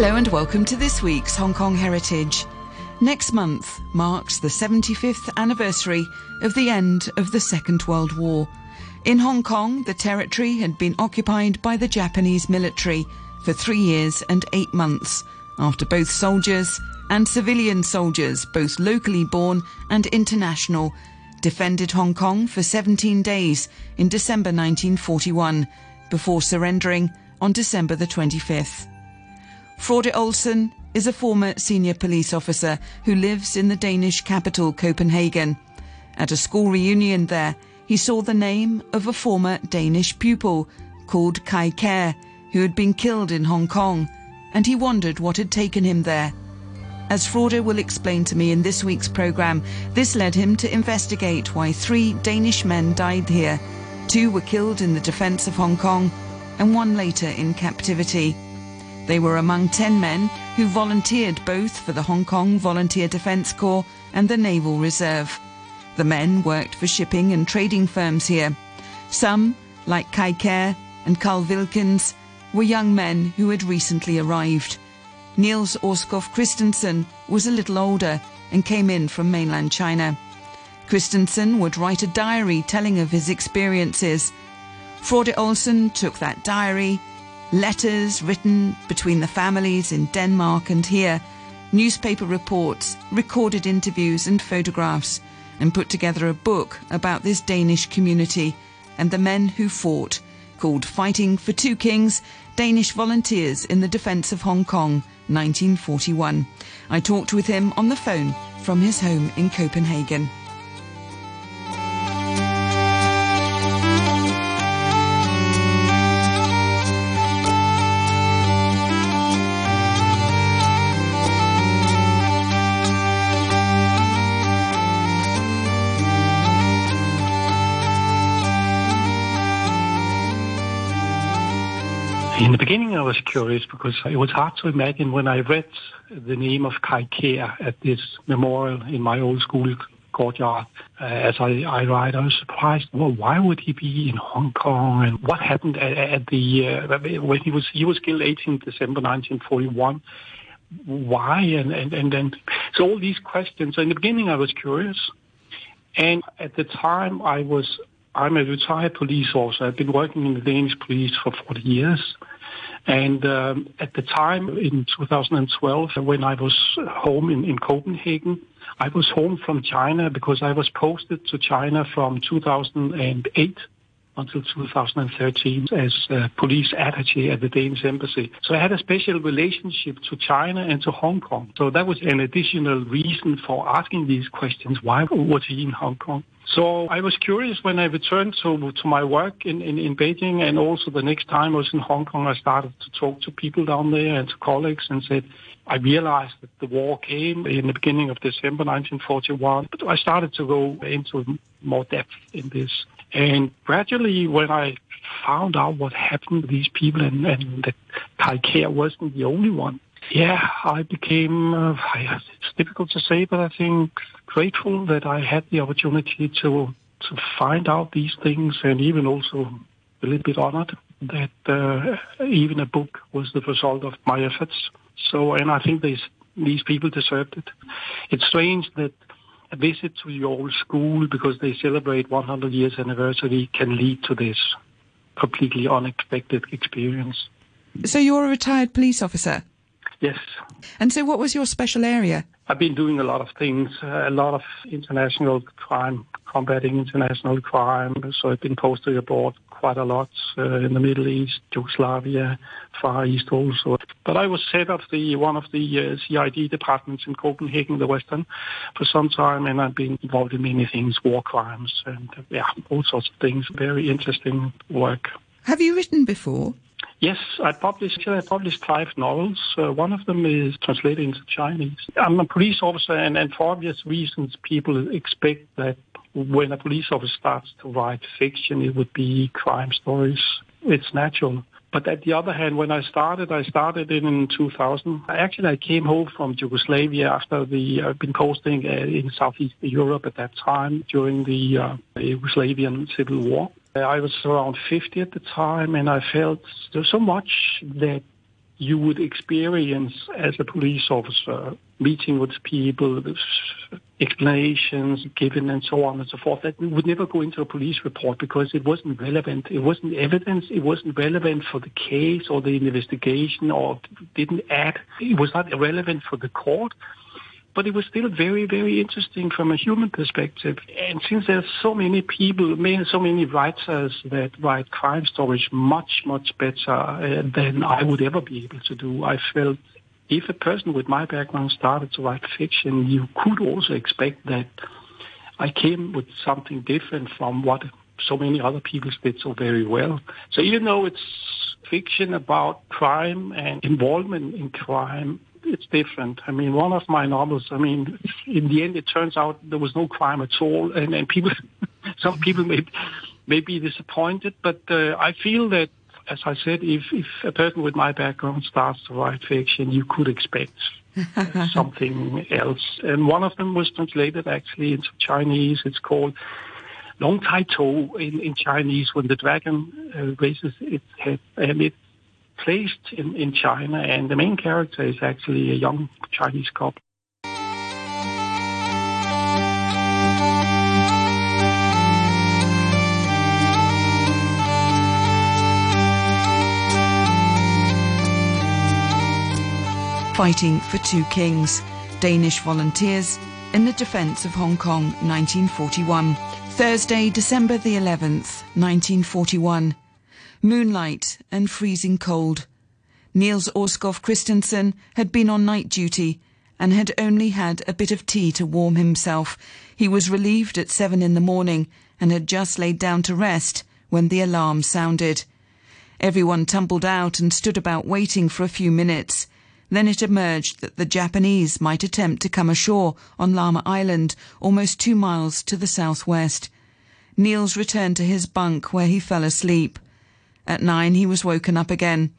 Hello and welcome to this week's Hong Kong Heritage. Next month marks the 75th anniversary of the end of the Second World War. In Hong Kong, the territory had been occupied by the Japanese military for three years and eight months after both soldiers and civilian soldiers, both locally born and international, defended Hong Kong for 17 days in December 1941 before surrendering on December the 25th. Frode Olsen is a former senior police officer who lives in the Danish capital Copenhagen. At a school reunion there, he saw the name of a former Danish pupil called Kai Kær, who had been killed in Hong Kong, and he wondered what had taken him there. As Frode will explain to me in this week's programme, this led him to investigate why three Danish men died here. Two were killed in the defence of Hong Kong, and one later in captivity. They were among 10 men who volunteered both for the Hong Kong Volunteer Defence Corps and the Naval Reserve. The men worked for shipping and trading firms here. Some, like Kai Kær and Carl Wilkins, were young men who had recently arrived. Niels Orskov Christensen was a little older and came in from mainland China. Christensen would write a diary telling of his experiences. Frode Olsen took that diary letters written between the families in Denmark and here, newspaper reports, recorded interviews and photographs, and put together a book about this Danish community and the men who fought, called Fighting for Two Kings Danish Volunteers in the Defence of Hong Kong, 1941. I talked with him on the phone from his home in Copenhagen. In the beginning, I was curious because it was hard to imagine when I read the name of Kai Kær at this memorial in my old school courtyard. Uh, as I, I write, I was surprised. Well, why would he be in Hong Kong? And what happened at, at the uh, when he was he was killed 18th December 1941? Why? And and and then so all these questions. So in the beginning, I was curious, and at the time, I was I'm a retired police officer. I've been working in the Danish police for 40 years. And um, at the time in 2012, when I was home in, in Copenhagen, I was home from China because I was posted to China from 2008 until 2013 as a police attaché at the Danish embassy. So I had a special relationship to China and to Hong Kong. So that was an additional reason for asking these questions. Why was he in Hong Kong? So I was curious when I returned to to my work in, in, in Beijing and also the next time I was in Hong Kong, I started to talk to people down there and to colleagues and said, I realized that the war came in the beginning of December 1941, but I started to go into more depth in this. And gradually when I found out what happened to these people and, and that Kai Kær wasn't the only one, yeah, I became, uh, it's difficult to say, but I think grateful that I had the opportunity to to find out these things and even also a little bit honored that uh, even a book was the result of my efforts. So, and I think these these people deserved it. It's strange that a visit to your old school because they celebrate 100 years anniversary can lead to this completely unexpected experience. So you're a retired police officer? Yes. And so what was your special area? I've been doing a lot of things, a lot of international crime, combating international crime. So I've been posted abroad quite a lot uh, in the Middle East, Yugoslavia, Far East also. But I was head of the one of the uh, CID departments in Copenhagen, the Western, for some time, and I've been involved in many things, war crimes, and yeah, all sorts of things. Very interesting work. Have you written before? Yes, I published I published five novels. Uh, one of them is translated into Chinese. I'm a police officer, and, and for obvious reasons, people expect that when a police officer starts to write fiction, it would be crime stories. It's natural. But at the other hand, when I started, I started in 2000. Actually, I came home from Yugoslavia after the I've been posting uh, in Southeast Europe at that time during the uh, Yugoslavian civil war. I was around 50 at the time, and I felt there's so much that you would experience as a police officer, meeting with people, explanations given and so on and so forth, that would never go into a police report because it wasn't relevant. It wasn't evidence. It wasn't relevant for the case or the investigation or didn't add. It was not relevant for the court but it was still very, very interesting from a human perspective. And since there are so many people, so many writers that write crime stories much, much better uh, than I would ever be able to do, I felt if a person with my background started to write fiction, you could also expect that I came with something different from what so many other people did so very well. So even though it's fiction about crime and involvement in crime, it's different. I mean, one of my novels, I mean, in the end, it turns out there was no crime at all, and, and people, some people may may be disappointed, but uh, I feel that, as I said, if if a person with my background starts to write fiction, you could expect something else. And one of them was translated actually into Chinese. It's called Long Tai To in, in Chinese, when the dragon uh, raises its head, and it placed in, in China, and the main character is actually a young Chinese couple. Fighting for Two Kings, Danish volunteers in the defence of Hong Kong 1941. Thursday, December the 11th, 1941 moonlight and freezing cold. Niels Orskov Christensen had been on night duty and had only had a bit of tea to warm himself. He was relieved at seven in the morning and had just laid down to rest when the alarm sounded. Everyone tumbled out and stood about waiting for a few minutes. Then it emerged that the Japanese might attempt to come ashore on Lamma Island, almost two miles to the southwest. Niels returned to his bunk where he fell asleep. At nine, he was woken up again.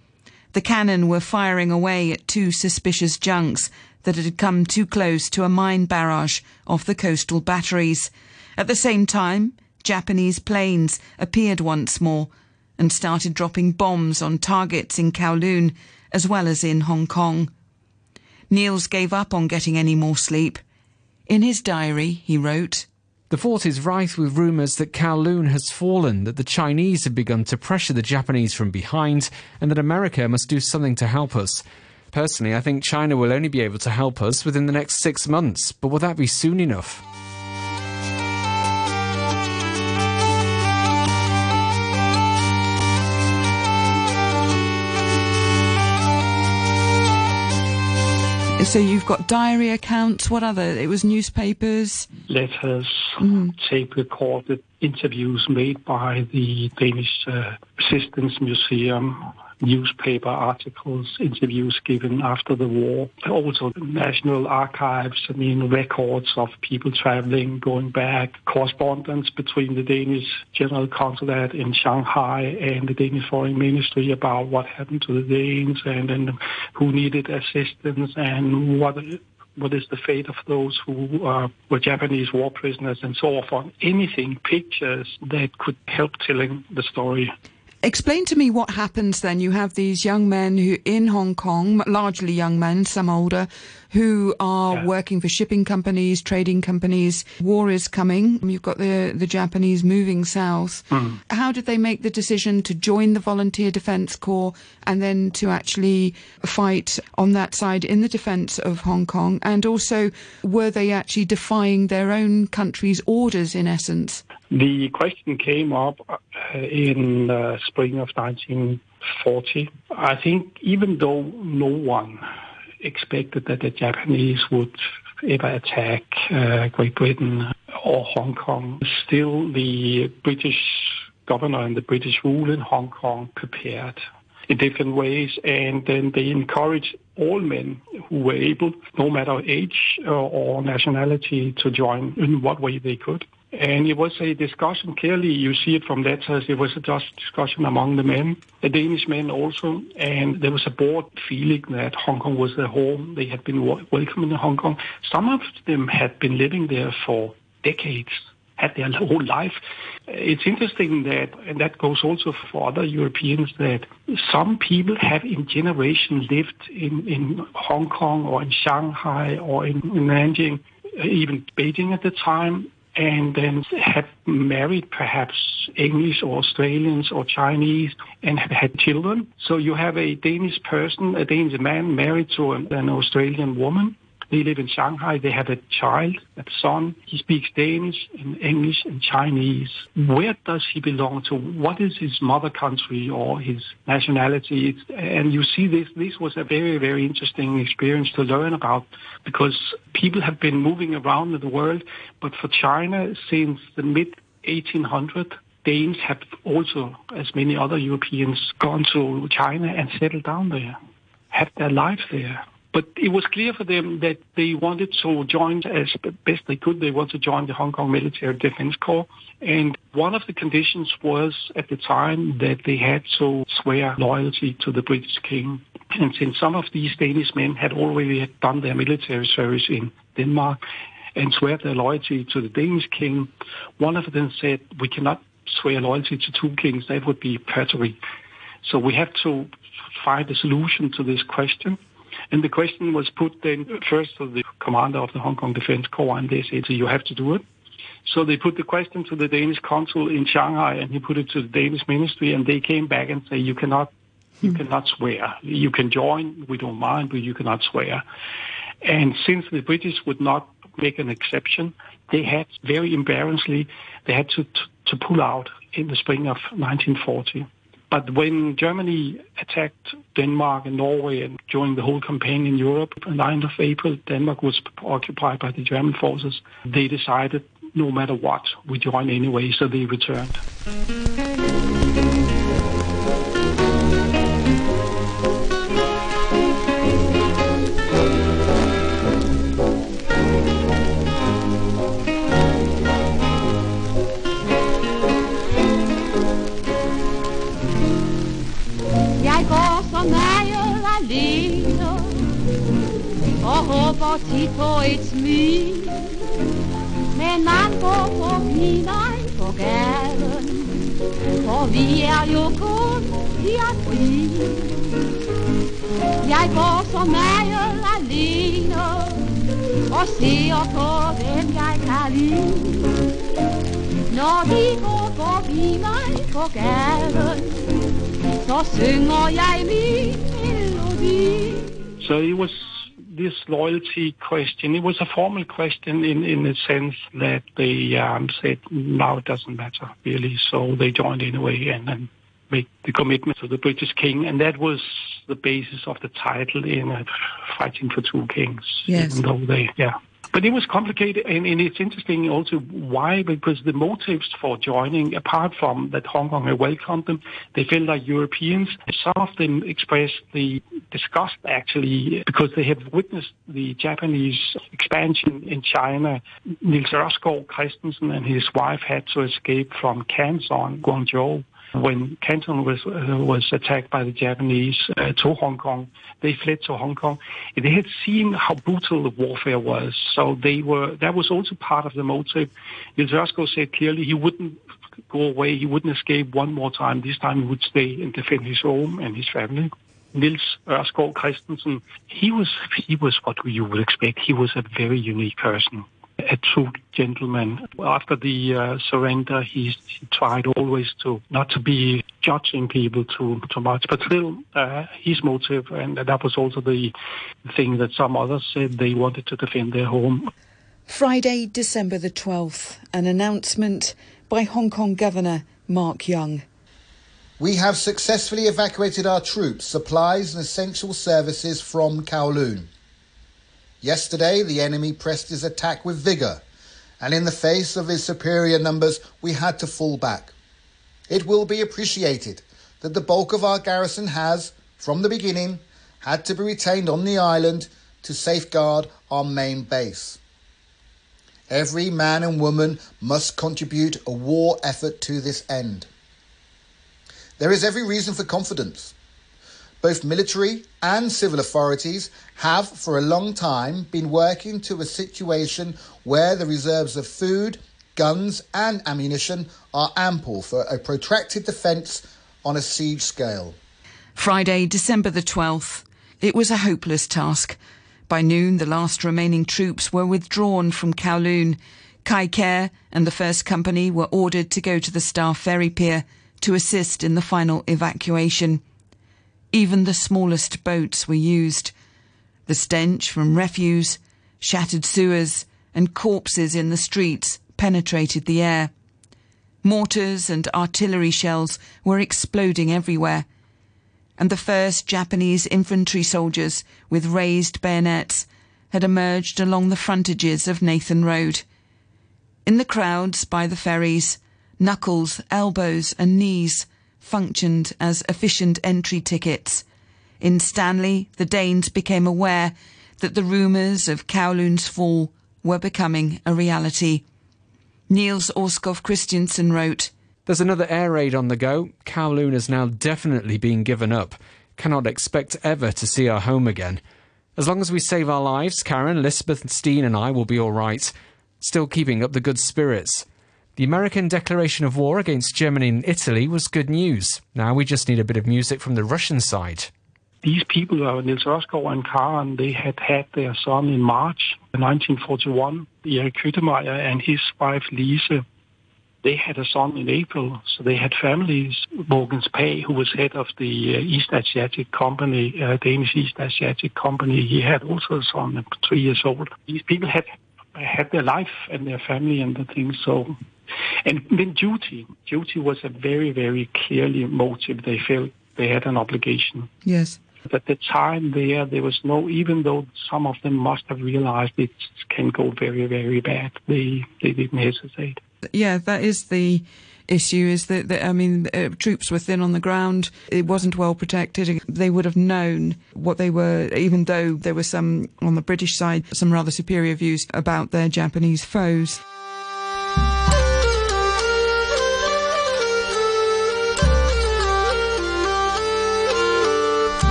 The cannon were firing away at two suspicious junks that had come too close to a mine barrage off the coastal batteries. At the same time, Japanese planes appeared once more and started dropping bombs on targets in Kowloon as well as in Hong Kong. Niels gave up on getting any more sleep. In his diary, he wrote, the fort is rife with rumours that Kowloon has fallen, that the Chinese have begun to pressure the Japanese from behind, and that America must do something to help us. Personally, I think China will only be able to help us within the next six months, but will that be soon enough? So you've got diary accounts. What other? It was newspapers, letters, mm-hmm. tape recorded interviews made by the Danish uh, Resistance Museum, newspaper articles, interviews given after the war, also national archives, I mean, records of people traveling, going back, correspondence between the Danish General Consulate in Shanghai and the Danish Foreign Ministry about what happened to the Danes and, and who needed assistance and what what is the fate of those who uh, were Japanese war prisoners and so on. Anything, pictures that could help telling the story. Explain to me what happens then. You have these young men who in Hong Kong, largely young men, some older, who are yeah. working for shipping companies, trading companies. War is coming. You've got the the Japanese moving south. Mm. How did they make the decision to join the Volunteer Defence Corps and then to actually fight on that side in the defence of Hong Kong? And also, were they actually defying their own country's orders in essence? The question came up uh, in the spring of 1940. I think even though no one expected that the Japanese would ever attack uh, Great Britain or Hong Kong, still the British governor and the British rule in Hong Kong prepared in different ways, and then they encouraged all men who were able, no matter age or nationality, to join in what way they could. And it was a discussion, clearly you see it from letters, it was a just discussion among the men, the Danish men also, and there was a broad feeling that Hong Kong was their home. They had been welcome in Hong Kong. Some of them had been living there for decades had their whole life. It's interesting that, and that goes also for other Europeans, that some people have in generation lived in, in Hong Kong or in Shanghai or in, in Nanjing, even Beijing at the time, and then have married perhaps English or Australians or Chinese and have had children. So you have a Danish person, a Danish man married to an Australian woman they live in Shanghai. They have a child, a son. He speaks Danish and English and Chinese. Where does he belong to? What is his mother country or his nationality? It's, and you see this, this was a very, very interesting experience to learn about because people have been moving around in the world. But for China, since the mid 1800s, Danes have also, as many other Europeans, gone to China and settled down there, have their lives there. But it was clear for them that they wanted to join as best they could. They wanted to join the Hong Kong Military Defense Corps. And one of the conditions was at the time that they had to swear loyalty to the British King. And since some of these Danish men had already done their military service in Denmark and swear their loyalty to the Danish king, one of them said, we cannot swear loyalty to two kings. That would be perjury. So we have to find a solution to this question. And the question was put then first to the commander of the Hong Kong Defense Corps, and they said, you have to do it. So they put the question to the Danish consul in Shanghai, and he put it to the Danish ministry, and they came back and say, you cannot, you cannot swear. You can join, we don't mind, but you cannot swear. And since the British would not make an exception, they had very embarrassingly, they had to, to, to pull out in the spring of 1940. But when Germany attacked Denmark and Norway and during the whole campaign in Europe, on 9th of April, Denmark was occupied by the German forces. They decided no matter what, we join anyway, so they returned. Håber tit på et smil Men man går forbi mig på gaden For vi er jo kun i april Jeg går så meget alene Og ser på hvem jeg kan lide Når de går forbi mig på gaden Så synger jeg min melodi. So it was this loyalty question, it was a formal question in, in the sense that they um, said, now it doesn't matter, really. So they joined anyway and then made the commitment to the British king. And that was the basis of the title in uh, Fighting for Two Kings. Yes. Even though they, yeah. But it was complicated, and, and, it's interesting also why, because the motives for joining, apart from that Hong Kong had welcomed them, they felt like Europeans. Some of them expressed the disgust, actually, because they have witnessed the Japanese expansion in China. Niels Ørskov Christensen and his wife had to escape from Canton, Guangzhou when Canton was uh, was attacked by the Japanese uh, to Hong Kong, they fled to Hong Kong. They had seen how brutal the warfare was, so they were. That was also part of the motive. Niels said clearly he wouldn't go away. He wouldn't escape one more time. This time he would stay and defend his home and his family. Nils Ørskov Christensen, he was he was what you would expect. He was a very unique person a true gentleman. After the uh, surrender, he, he, tried always to not to be judging people too too much, but still uh, his motive, and that was also the thing that some others said they wanted to defend their home. Friday, December the 12th, an announcement by Hong Kong Governor Mark Young. We have successfully evacuated our troops, supplies, and essential services from Kowloon. Yesterday, the enemy pressed his attack with vigour, and in the face of his superior numbers, we had to fall back. It will be appreciated that the bulk of our garrison has, from the beginning, had to be retained on the island to safeguard our main base. Every man and woman must contribute a war effort to this end. There is every reason for confidence. Both military and civil authorities have for a long time been working to a situation where the reserves of food, guns and ammunition are ample for a protracted defence on a siege scale. Friday, December the 12th. It was a hopeless task. By noon, the last remaining troops were withdrawn from Kowloon. Kai Ker and the First Company were ordered to go to the Star Ferry Pier to assist in the final evacuation. Even the smallest boats were used. The stench from refuse, shattered sewers, and corpses in the streets penetrated the air. Mortars and artillery shells were exploding everywhere. And the first Japanese infantry soldiers with raised bayonets had emerged along the frontages of Nathan Road. In the crowds by the ferries, knuckles, elbows, and knees functioned as efficient entry tickets. In Stanley, the Danes became aware that the rumours of Kowloon's fall were becoming a reality. Niels Orskov Christiansen wrote, There's another air raid on the go. Kowloon has now definitely been given up. Cannot expect ever to see our home again. As long as we save our lives, Karen, Lisbeth, Steen, and I will be all right. Still keeping up the good spirits. The American declaration of war against Germany and Italy was good news. Now we just need a bit of music from the Russian side. These people, uh, Nils Ørskov and Karen, they had had their son in March 1941. Erik Kyttemeyer and his wife Lise, they had a son in April, so they had families. Mogens Pagh, who was head of the uh, East Asiatic Company, uh, Danish East Asiatic Company, he had also a son, three years old. These people had had their life and their family and the things. So, and then duty, duty was a very, very clearly motive. They felt they had an obligation. Yes. At the time there, there was no, even though some of them must have realized it can go very, very bad, they, they didn't hesitate. Yeah, that is the issue is that, that I mean, uh, troops were thin on the ground. It wasn't well protected. They would have known what they were, even though there were some on the British side, some rather superior views about their Japanese foes.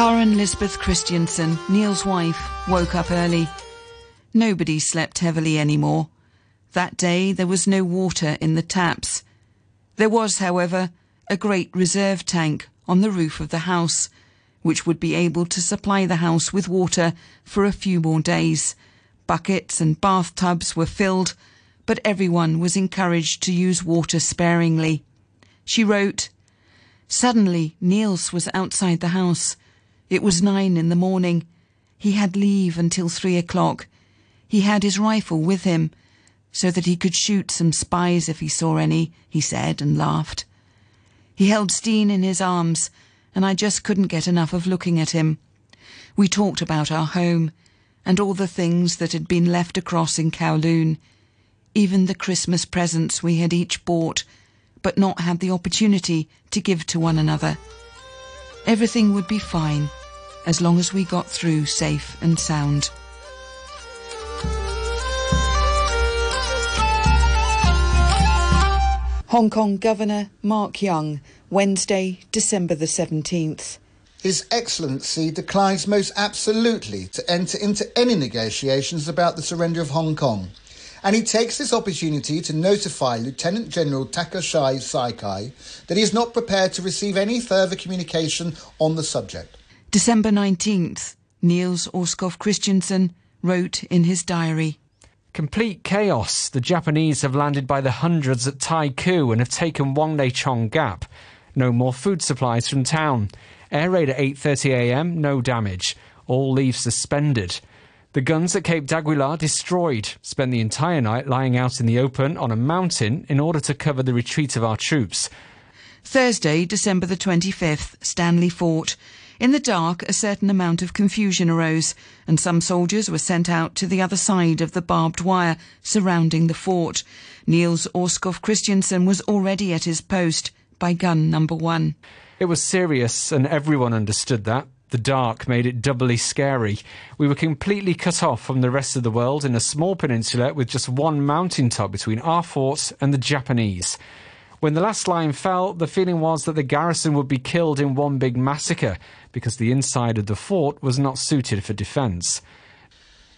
Karen Lisbeth Christiansen, Neil's wife, woke up early. Nobody slept heavily anymore. That day there was no water in the taps. There was, however, a great reserve tank on the roof of the house, which would be able to supply the house with water for a few more days. Buckets and bathtubs were filled, but everyone was encouraged to use water sparingly. She wrote, Suddenly, Niels was outside the house. It was nine in the morning. He had leave until three o'clock. He had his rifle with him, so that he could shoot some spies if he saw any, he said and laughed. He held Steen in his arms, and I just couldn't get enough of looking at him. We talked about our home, and all the things that had been left across in Kowloon, even the Christmas presents we had each bought, but not had the opportunity to give to one another. Everything would be fine as long as we got through safe and sound. Hong Kong Governor Mark Young, Wednesday, December the 17th. His Excellency declines most absolutely to enter into any negotiations about the surrender of Hong Kong, and he takes this opportunity to notify Lieutenant General Takashi Sakai that he is not prepared to receive any further communication on the subject. December 19th, Niels Orskov Christiansen wrote in his diary. Complete chaos. The Japanese have landed by the hundreds at Tai Koo and have taken Wong Chong Gap. No more food supplies from town. Air raid at 8.30am, no damage. All leave suspended. The guns at Cape d'Aguilar destroyed. Spent the entire night lying out in the open on a mountain in order to cover the retreat of our troops. Thursday, December the 25th, Stanley Fort. In the dark, a certain amount of confusion arose, and some soldiers were sent out to the other side of the barbed wire surrounding the fort. Niels Orskov Christiansen was already at his post by gun number one. It was serious, and everyone understood that. The dark made it doubly scary. We were completely cut off from the rest of the world in a small peninsula with just one mountain top between our fort and the Japanese. When the last line fell, the feeling was that the garrison would be killed in one big massacre because the inside of the fort was not suited for defence.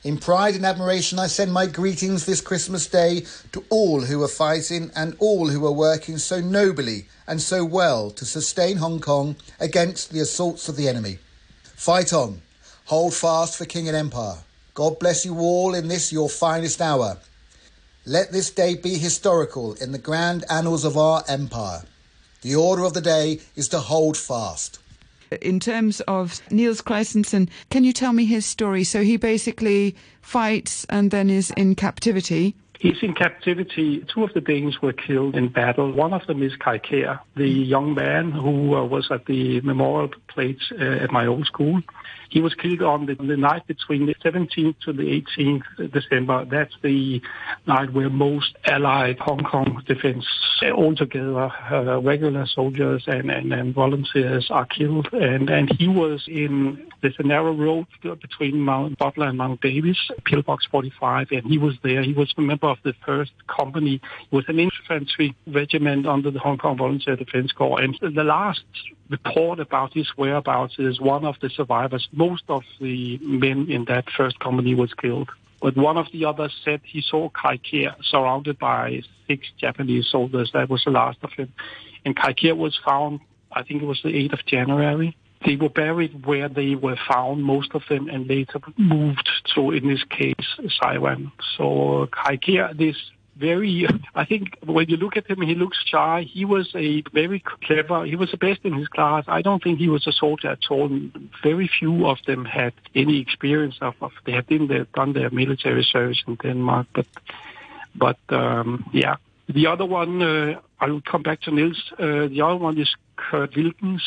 In pride and admiration, I send my greetings this Christmas Day to all who are fighting and all who are working so nobly and so well to sustain Hong Kong against the assaults of the enemy. Fight on. Hold fast for King and Empire. God bless you all in this your finest hour. Let this day be historical in the grand annals of our empire. The order of the day is to hold fast in terms of Niels Christensen, can you tell me his story? So he basically fights and then is in captivity. He's in captivity. Two of the Danes were killed in battle. One of them is Kai the young man who uh, was at the memorial plates uh, at my old school. He was killed on the, the night between the 17th to the 18th December. That's the night where most Allied Hong Kong defense altogether, uh, regular soldiers and, and, and, volunteers are killed. And, and he was in a narrow road between Mount Butler and Mount Davis, pillbox 45, and he was there. He was a member of the first company. It was an infantry regiment under the Hong Kong Volunteer Defense Corps. And the last report about his whereabouts is one of the survivors. Most of the men in that first company was killed. But one of the others said he saw Kai Kjær surrounded by six Japanese soldiers. That was the last of him. And Kai Kjær was found, I think it was the 8th of January. They were buried where they were found, most of them, and later moved to, in this case, Saiwan. So Kai Kjær, this very, I think when you look at him, he looks shy. He was a very clever, he was the best in his class. I don't think he was a soldier at all. Very few of them had any experience of, of they had been there, done their military service in Denmark, but, but, um, yeah. The other one, uh, I will come back to Nils. Uh, the other one is Kurt Wilkins.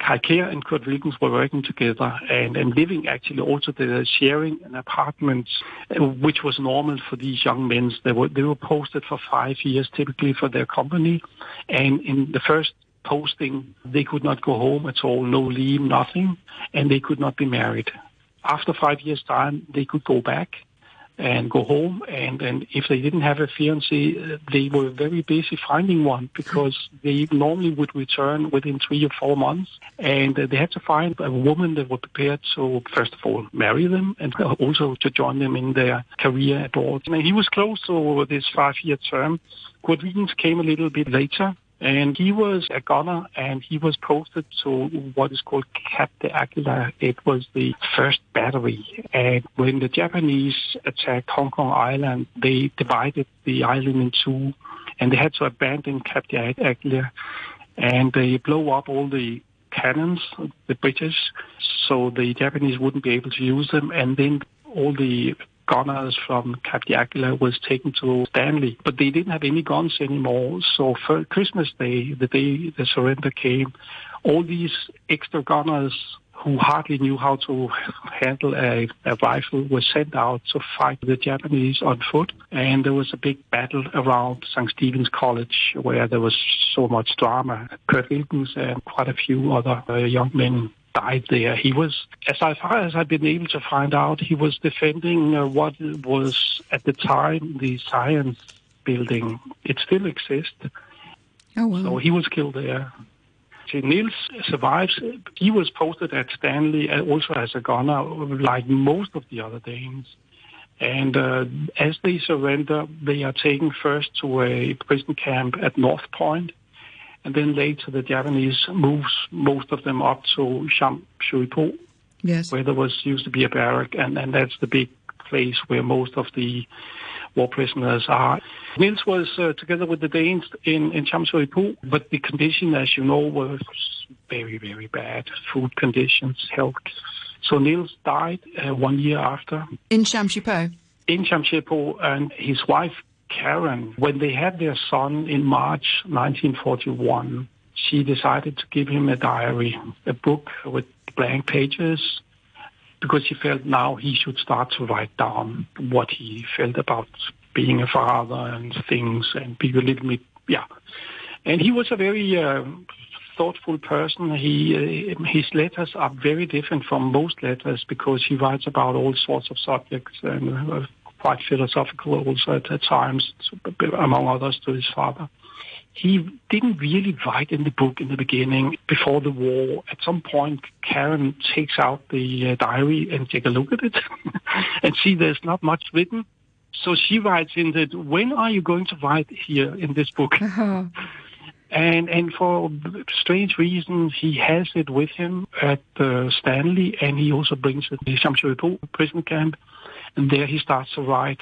Kai Kjær and Kurt Wilkins were working together and, and living actually also together, sharing an apartment, uh, which was normal for these young men. They were, they were posted for five years typically for their company. And in the first posting, they could not go home at all, no leave, nothing, and they could not be married. After five years' time, they could go back and go home. And, and if they didn't have a fiance, uh, they were very busy finding one because they normally would return within three or four months. And uh, they had to find a woman that was prepared to, first of all, marry them and also to join them in their career abroad. And he was close to this five-year term. Kurt came a little bit later and he was a gunner and he was posted to what is called Cap de d'Aguilar. It was the first battery. And when the Japanese attacked Hong Kong Island, they divided the island in two and they had to abandon Cap de d'Aguilar and they blow up all the cannons, the British, so the Japanese wouldn't be able to use them. And then all the gunners from Cap was taken to Stanley, but they didn't have any guns anymore. So for Christmas Day, the day the surrender came, all these extra gunners who hardly knew how to handle a, a, rifle were sent out to fight the Japanese on foot. And there was a big battle around St. Stephen's College where there was so much drama. Kurt Wilkins and quite a few other uh, young men died there. He was, as far as I've been able to find out, he was defending uh, what was at the time the science building. It still exists. Oh, wow. So he was killed there. Niels survives. He was posted at Stanley uh, also as a gunner, like most of the other Danes. And uh, as they surrender, they are taken first to a prison camp at North Point and then later the Japanese moves most of them up to Sham Shui Po, yes. where there was used to be a barrack, and, and that's the big place where most of the war prisoners are. Niels was uh, together with the Danes in, in Sham Po, but the condition, as you know, was very, very bad. Food conditions, health. So Niels died uh, one year after. In Sham Shui Po? In Sham Shui Po, and his wife Karen, when they had their son in March 1941, she decided to give him a diary, a book with blank pages, because she felt now he should start to write down what he felt about being a father and things and be a little bit, yeah. And he was a very uh, thoughtful person. He uh, his letters are very different from most letters because he writes about all sorts of subjects and uh, quite philosophical also at, at times, among others to his father. he didn't really write in the book in the beginning before the war. At some point, Karen takes out the uh, diary and take a look at it and see there's not much written. So she writes in that, when are you going to write here in this book? And and for strange reasons, he has it with him at uh, Stanley, and he also brings it to the Shamshuripo prison camp, and there he starts to write.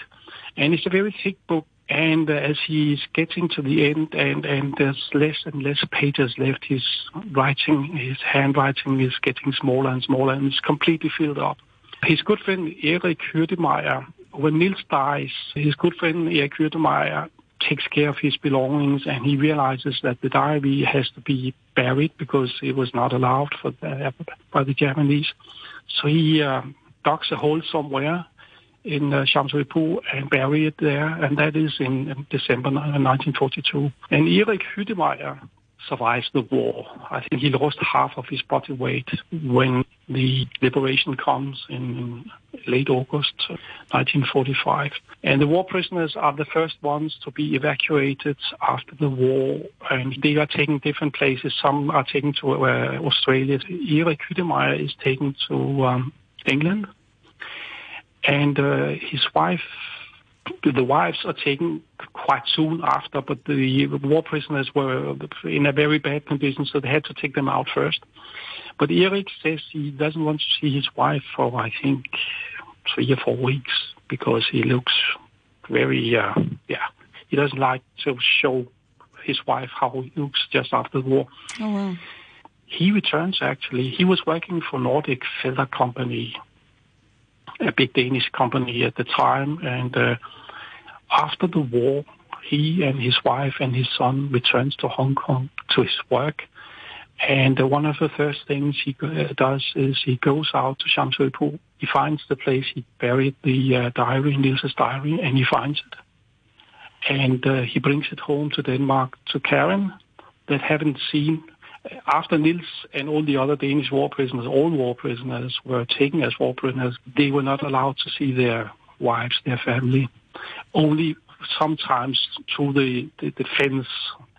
And it's a very thick book, and uh, as he's getting to the end, and and there's less and less pages left, his writing, his handwriting is getting smaller and smaller, and it's completely filled up. His good friend Erik Hürdemeyer, when Nils dies, his good friend Erik Hürdemeyer takes care of his belongings and he realizes that the diary has to be buried because it was not allowed for the, by the Japanese. So he uh, digs a hole somewhere in uh, Shamshuripo and bury it there, and that is in, in December 1942. And Erik Hüdemeyer survives the war. I think he lost half of his body weight when the liberation comes in late August 1945. And the war prisoners are the first ones to be evacuated after the war, and they are taken different places. Some are taken to uh, Australia. Erik Hüdemeyer is taken to um, England, and uh, his wife the wives are taken quite soon after, but the war prisoners were in a very bad condition, so they had to take them out first. But Erik says he doesn't want to see his wife for, I think, three or four weeks because he looks very, uh, yeah, he doesn't like to show his wife how he looks just after the war. Oh, wow. He returns actually. He was working for Nordic Feather Company a big Danish company at the time. And uh, after the war, he and his wife and his son returns to Hong Kong to his work. And uh, one of the first things he uh, does is he goes out to Shamshuripo. He finds the place he buried the uh, diary, Nils's diary, and he finds it. And uh, he brings it home to Denmark to Karen that haven't seen after Nils and all the other Danish war prisoners, all war prisoners were taken as war prisoners, they were not allowed to see their wives, their family. Only sometimes through the, the, the fence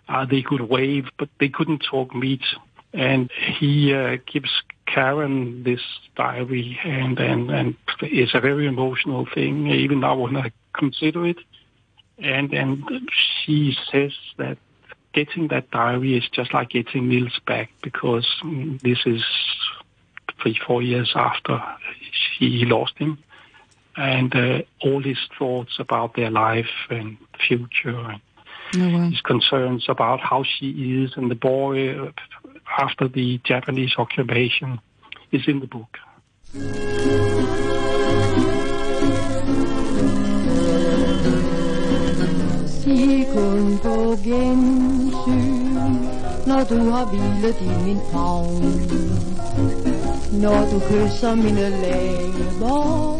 uh, they could wave, but they couldn't talk meat. And he uh, gives Karen this diary, and, and, and it's a very emotional thing, even now when I consider it. And, and she says that getting that diary is just like getting Nils back because this is three, four years after he lost him. And uh, all his thoughts about their life and future and oh, wow. his concerns about how she is and the boy uh, after the Japanese occupation is in the book. kun på gensyn, når du har hvilet i min favn. Når du kysser mine læber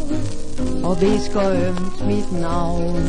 og visker ømt mit navn.